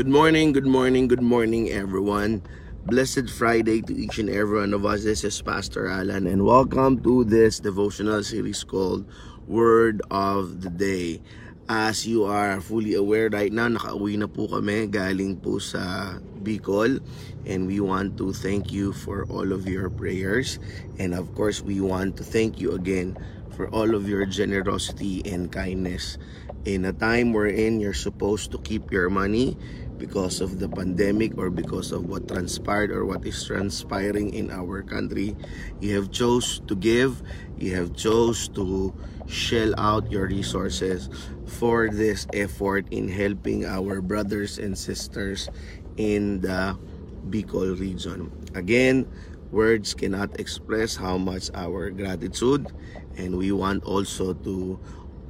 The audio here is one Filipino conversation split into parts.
Good morning, good morning, good morning, everyone. Blessed Friday to each and every one of us. This is Pastor Alan, and welcome to this devotional series called Word of the Day. As you are fully aware right now, nakauwi na po kami galing po sa Bicol and we want to thank you for all of your prayers and of course we want to thank you again for all of your generosity and kindness. In a time wherein you're supposed to keep your money because of the pandemic or because of what transpired or what is transpiring in our country you have chose to give you have chose to shell out your resources for this effort in helping our brothers and sisters in the Bicol region. Again words cannot express how much our gratitude and we want also to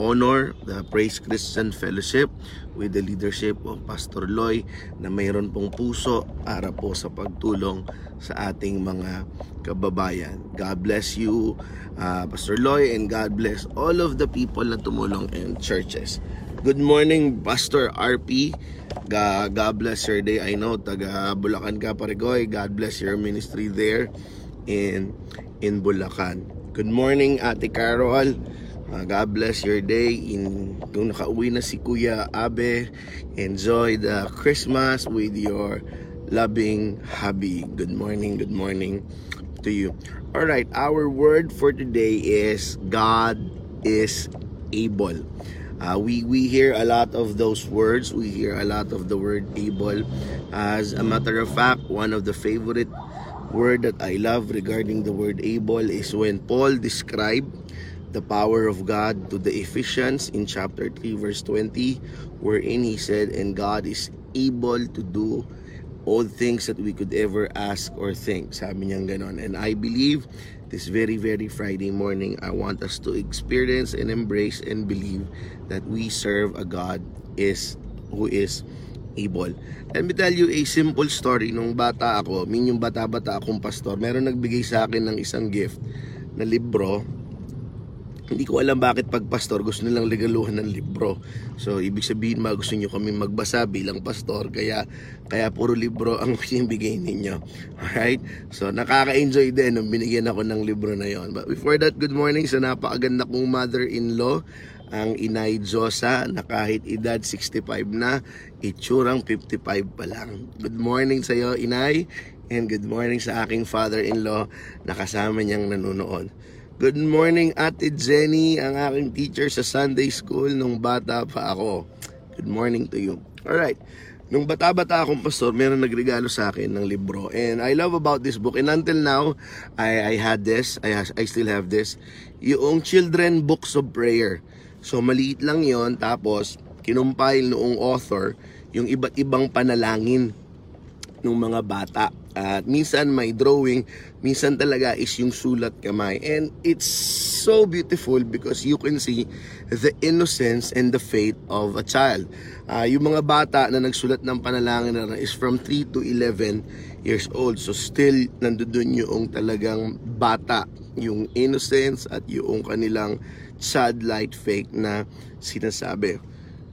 honor the Praise Christian Fellowship with the leadership of Pastor Loy na mayroon pong puso para po sa pagtulong sa ating mga kababayan. God bless you, uh, Pastor Loy, and God bless all of the people na tumulong in churches. Good morning, Pastor RP. God, God bless your day. I know, taga Bulacan ka, Parigoy. God bless your ministry there in, in Bulacan. Good morning, Ate Carol. Uh, God bless your day. In, kung nakauwi na si Kuya Abe, enjoy the Christmas with your loving hubby. Good morning, good morning to you. All right, our word for today is God is able. Uh, we we hear a lot of those words. We hear a lot of the word able. As a matter of fact, one of the favorite word that I love regarding the word able is when Paul described the power of God to the Ephesians in chapter 3 verse 20 wherein he said and God is able to do all things that we could ever ask or think. Sabi niya ganon. And I believe this very very Friday morning I want us to experience and embrace and believe that we serve a God is who is able. Let me tell you a simple story nung bata ako, min yung bata-bata akong pastor, meron nagbigay sa akin ng isang gift na libro hindi ko alam bakit pag pastor gusto nilang legaluhan ng libro. So ibig sabihin ma gusto niyo kami magbasa bilang pastor kaya kaya puro libro ang binibigay ninyo. Alright? So nakaka-enjoy din nung binigyan ako ng libro na yon. But before that, good morning sa napakaganda kong mother-in-law ang Inay Josa na kahit edad 65 na, itsurang 55 pa lang. Good morning sa iyo, Inay, and good morning sa aking father-in-law na kasama niyang nanonood. Good morning Ate Jenny, ang aking teacher sa Sunday School nung bata pa ako. Good morning to you. Alright, nung bata-bata akong pastor, meron nagregalo sa akin ng libro. And I love about this book. And until now, I, I had this, I, I still have this. Yung Children Books of Prayer. So maliit lang yon tapos kinumpile noong author yung iba't ibang panalangin ng mga bata. At minsan may drawing, minsan talaga is yung sulat kamay. And it's so beautiful because you can see the innocence and the faith of a child. Uh, yung mga bata na nagsulat ng panalangin na is from 3 to 11 years old. So still nandoon yung talagang bata, yung innocence at yung kanilang childlike faith na sinasabi.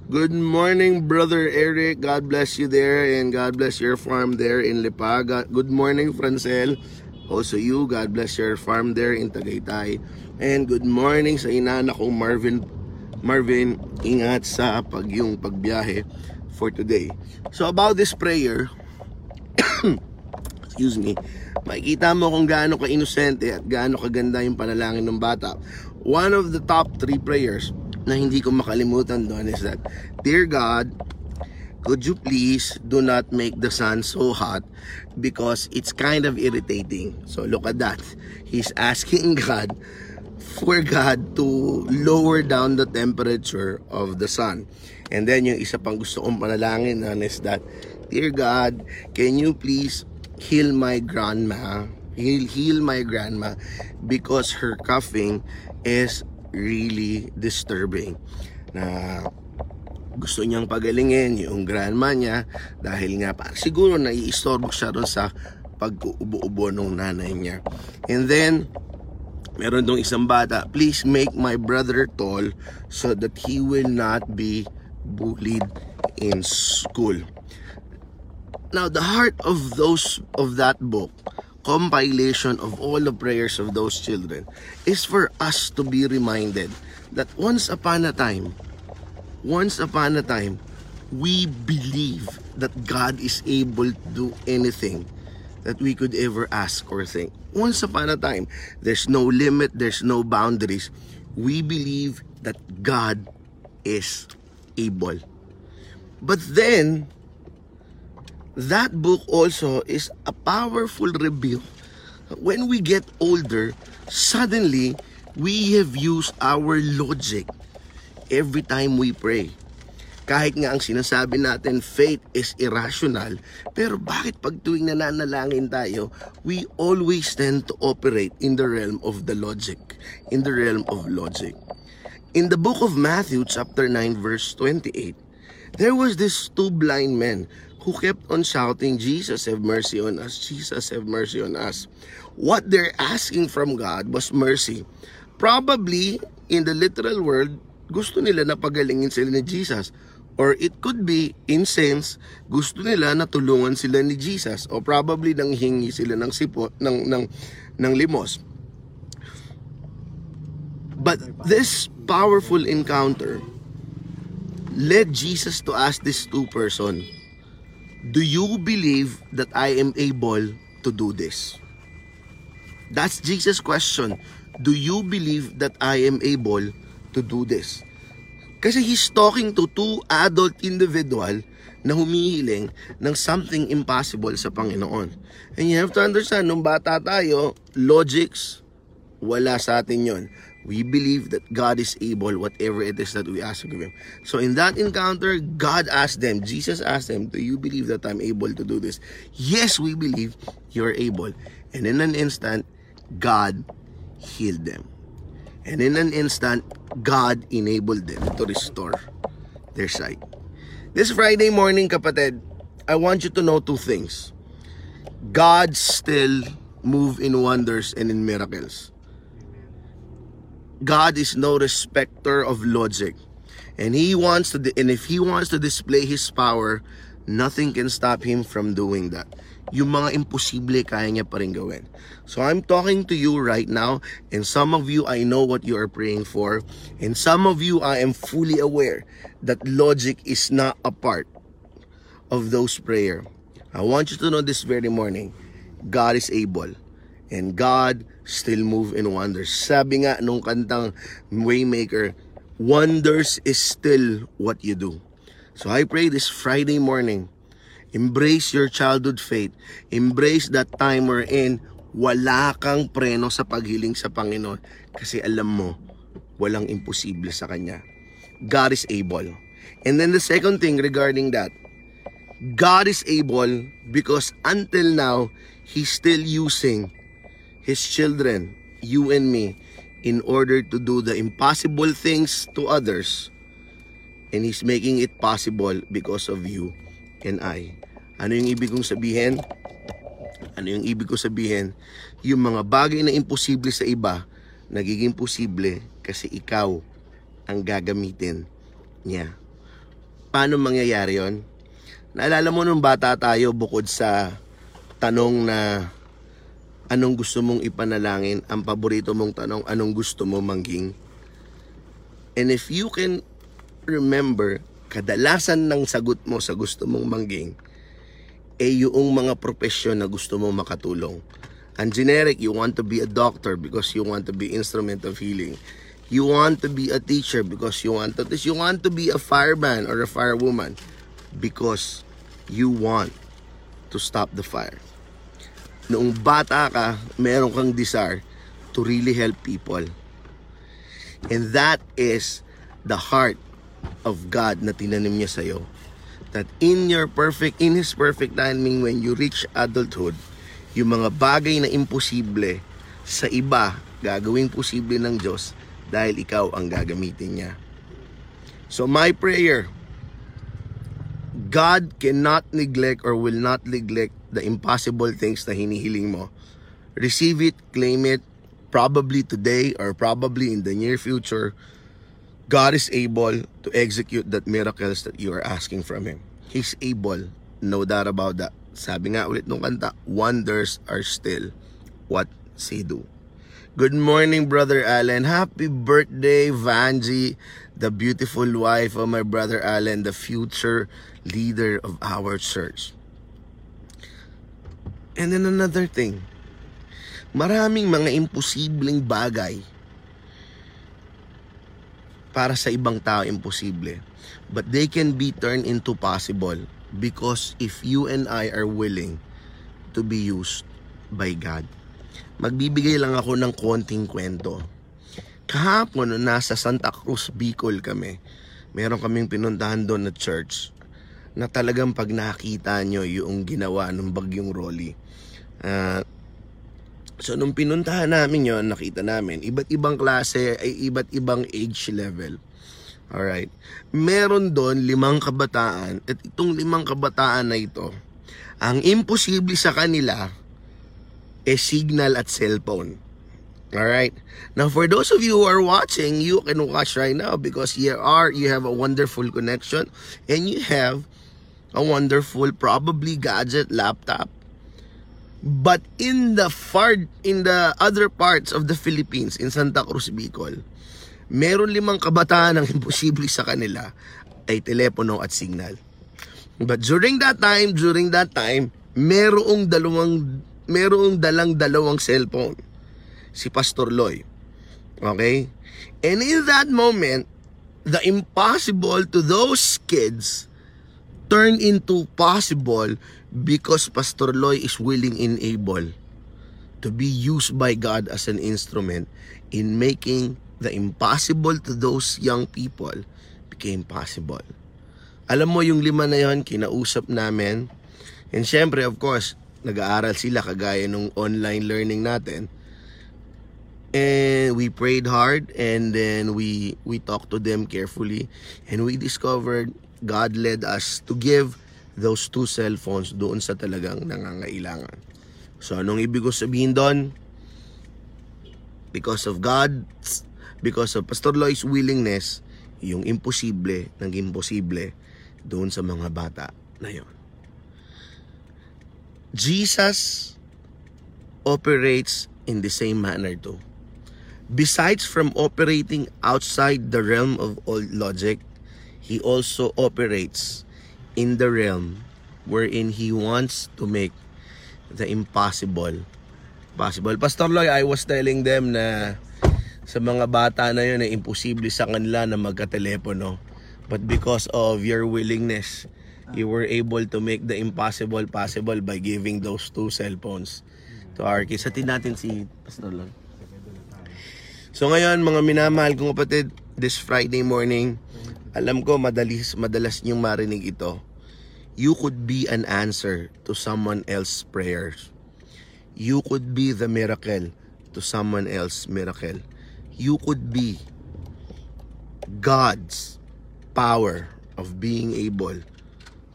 Good morning, Brother Eric. God bless you there and God bless your farm there in Lipaga. Good morning, Francel. Also you, God bless your farm there in Tagaytay. And good morning sa inana kong Marvin. Marvin, ingat sa pag yung pagbiyahe for today. So about this prayer, excuse me, makikita mo kung gaano ka-inosente at gaano kaganda yung panalangin ng bata. One of the top three prayers na hindi ko makalimutan doon is that, Dear God, could you please do not make the sun so hot because it's kind of irritating. So look at that. He's asking God for God to lower down the temperature of the sun. And then yung isa pang gusto kong panalangin na is that, Dear God, can you please heal my grandma? Heal, heal my grandma because her coughing is really disturbing na gusto niyang pagalingin yung grandma niya dahil nga pa siguro naiistorbo siya ron sa pag-uubo-ubo ng nanay niya. And then, meron dong isang bata, please make my brother tall so that he will not be bullied in school. Now, the heart of those of that book, compilation of all the prayers of those children, is for us to be reminded that once upon a time, once upon a time, we believe that God is able to do anything that we could ever ask or think. Once upon a time, there's no limit, there's no boundaries. We believe that God is able. But then, that book also is a powerful rebuke. When we get older, suddenly we have used our logic every time we pray. Kahit nga ang sinasabi natin, faith is irrational. Pero bakit pag tuwing nananalangin tayo, we always tend to operate in the realm of the logic, in the realm of logic. In the book of Matthew, chapter 9, verse 28, there was this two blind men who kept on shouting, Jesus, have mercy on us. Jesus, have mercy on us. What they're asking from God was mercy. Probably, in the literal world, gusto nila na pagalingin sila ni Jesus. Or it could be, in sense, gusto nila na tulungan sila ni Jesus. O probably nang hingi sila ng sipo, ng, ng, ng limos. But this powerful encounter led Jesus to ask this two person, Do you believe that I am able to do this? That's Jesus' question. Do you believe that I am able to do this? Kasi he's talking to two adult individual na humihiling ng something impossible sa Panginoon. And you have to understand, nung bata tayo, logics, wala sa atin yon. We believe that God is able, whatever it is that we ask of Him. So in that encounter, God asked them, Jesus asked them, Do you believe that I'm able to do this? Yes, we believe you're able. And in an instant, God healed them. And in an instant, God enabled them to restore their sight. This Friday morning, kapatid, I want you to know two things. God still move in wonders and in miracles. God is no respecter of logic. And he wants to and if he wants to display his power, nothing can stop him from doing that. Yung mga imposible kaya niya pa rin gawin. So I'm talking to you right now and some of you I know what you are praying for and some of you I am fully aware that logic is not a part of those prayer. I want you to know this very morning, God is able and God still move in wonders. Sabi nga nung kantang Waymaker, wonders is still what you do. So I pray this Friday morning, embrace your childhood faith. Embrace that time we're in, wala kang preno sa paghiling sa Panginoon kasi alam mo, walang imposible sa Kanya. God is able. And then the second thing regarding that, God is able because until now, He's still using His children, you and me, in order to do the impossible things to others. And He's making it possible because of you and I. Ano yung ibig kong sabihin? Ano yung ibig kong sabihin? Yung mga bagay na imposible sa iba, nagiging posible kasi ikaw ang gagamitin niya. Paano mangyayari yon? Naalala mo nung bata tayo bukod sa tanong na anong gusto mong ipanalangin, ang paborito mong tanong, anong gusto mo mangging? And if you can remember, kadalasan ng sagot mo sa gusto mong mangging, eh yung mga profesyon na gusto mong makatulong. Ang generic, you want to be a doctor because you want to be instrument of healing. You want to be a teacher because you want to you want to be a fireman or a firewoman because you want to stop the fire. Noong bata ka, meron kang desire to really help people. And that is the heart of God na tinanim niya sa'yo. That in your perfect, in His perfect timing when you reach adulthood, yung mga bagay na imposible sa iba, gagawing posible ng Diyos dahil ikaw ang gagamitin niya. So my prayer, God cannot neglect or will not neglect the impossible things na hinihiling mo. Receive it, claim it, probably today or probably in the near future. God is able to execute that miracles that you are asking from Him. He's able, no doubt about that. sabi nga ulit nung kanta, wonders are still what they do. Good morning, Brother Allen. Happy birthday, Vanji, the beautiful wife of my brother Allen, the future leader of our church. And then another thing, maraming mga imposibleng bagay para sa ibang tao imposible. But they can be turned into possible because if you and I are willing to be used by God. Magbibigay lang ako ng konting kwento. Kahapon, nasa Santa Cruz, Bicol kami, meron kaming pinuntahan doon na church na talagang pag nakita nyo yung ginawa ng bagyong Rolly. Ah, so, nung pinuntahan namin yon nakita namin, iba't ibang klase, ay iba't ibang age level. Alright. Meron doon limang kabataan at itong limang kabataan na ito, ang imposible sa kanila, a signal at cellphone. Alright? Now, for those of you who are watching, you can watch right now because you are, you have a wonderful connection and you have a wonderful, probably gadget, laptop. But in the far, in the other parts of the Philippines, in Santa Cruz, Bicol, meron limang kabataan ang imposible sa kanila ay telepono at signal. But during that time, during that time, merong dalawang merong dalang dalawang cellphone. Si Pastor Loy. Okay? And in that moment, the impossible to those kids turn into possible because Pastor Loy is willing and able to be used by God as an instrument in making the impossible to those young people became possible. Alam mo yung lima na yon kinausap namin. And syempre, of course, nag-aaral sila kagaya nung online learning natin. And we prayed hard and then we we talked to them carefully and we discovered God led us to give those two cellphones doon sa talagang nangangailangan. So anong ibig ko sabihin doon? Because of God, because of Pastor Loy's willingness, yung imposible nang imposible doon sa mga bata na yon. Jesus operates in the same manner too. Besides from operating outside the realm of all logic, he also operates in the realm wherein he wants to make the impossible possible. Pastor Loy, I was telling them na sa mga bata na yun ay imposible sa kanila na magka-telepono. But because of your willingness, you were able to make the impossible possible by giving those two cellphones to our kids. Atin natin si Pastor Loy. So ngayon, mga minamahal kong kapatid, this Friday morning, alam ko madalis, madalas niyong marinig ito. You could be an answer to someone else's prayers. You could be the miracle to someone else's miracle. You could be God's power of being able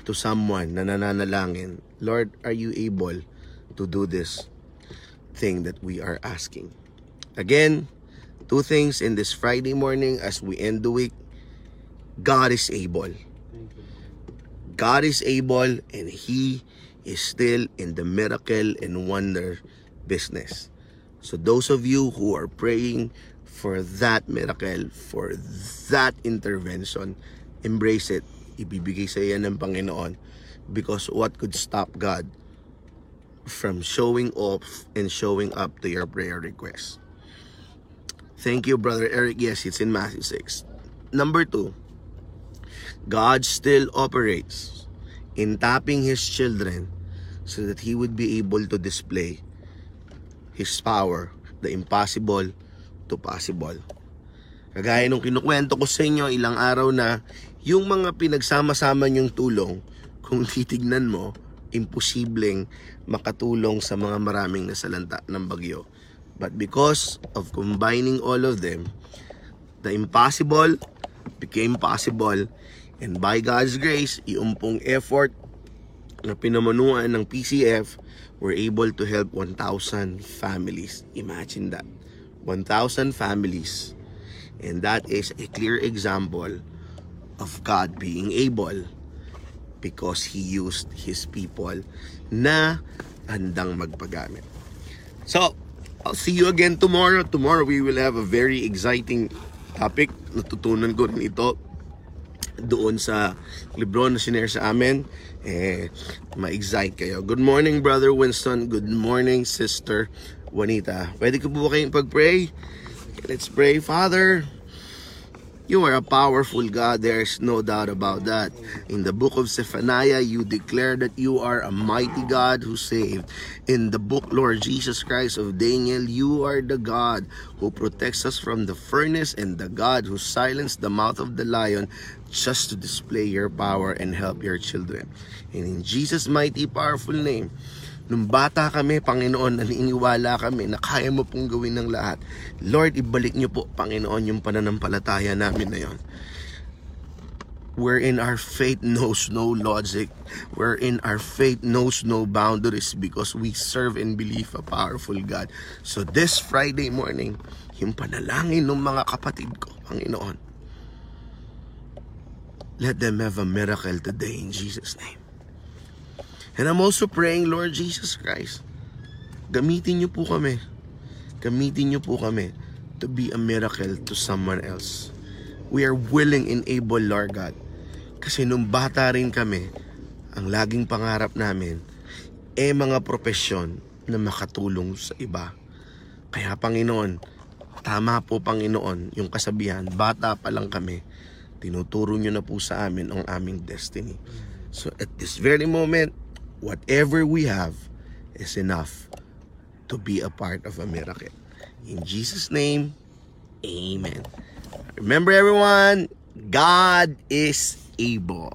to someone na nananalangin. Lord, are you able to do this thing that we are asking? Again, two things in this Friday morning as we end the week. God is able. God is able and He is still in the miracle and wonder business. So those of you who are praying for that miracle, for that intervention, embrace it. Ibibigay sa iyo ng Panginoon because what could stop God from showing off and showing up to your prayer request? Thank you, Brother Eric. Yes, it's in Matthew 6. Number two, God still operates in tapping His children so that He would be able to display His power, the impossible to possible. Kagaya nung kinukwento ko sa inyo ilang araw na, yung mga pinagsama-sama niyong tulong, kung titignan mo, imposibleng makatulong sa mga maraming nasalanta ng bagyo. But because of combining all of them, the impossible became possible and by God's grace, yung pong effort na pinamanuan ng PCF were able to help 1,000 families. Imagine that. 1,000 families. And that is a clear example of God being able because He used His people na handang magpagamit. So, I'll see you again tomorrow. Tomorrow we will have a very exciting topic. Natutunan ko rin ito doon sa libro na sinare sa amin. Eh, ma-excite kayo. Good morning, Brother Winston. Good morning, Sister Juanita. Pwede ko po kayong pag-pray? Let's pray. Father, You are a powerful God, there's no doubt about that. In the book of Zephaniah, you declare that you are a mighty God who saved. In the book, Lord Jesus Christ of Daniel, you are the God who protects us from the furnace and the God who silenced the mouth of the lion just to display your power and help your children. And in Jesus' mighty, powerful name, Nung bata kami, Panginoon, naniniwala kami na kaya mo pong gawin ng lahat. Lord, ibalik niyo po, Panginoon, yung pananampalataya namin na yon. Wherein our faith knows no logic, wherein our faith knows no boundaries because we serve and believe a powerful God. So this Friday morning, yung panalangin ng mga kapatid ko, Panginoon, let them have a miracle today in Jesus' name. And I'm also praying, Lord Jesus Christ, gamitin niyo po kami. Gamitin niyo po kami to be a miracle to someone else. We are willing and able, Lord God. Kasi nung bata rin kami, ang laging pangarap namin, eh mga propesyon na makatulong sa iba. Kaya Panginoon, tama po Panginoon yung kasabihan, bata pa lang kami, tinuturo niyo na po sa amin ang aming destiny. So at this very moment, whatever we have is enough to be a part of a miracle. In Jesus' name, amen. Remember everyone, God is able.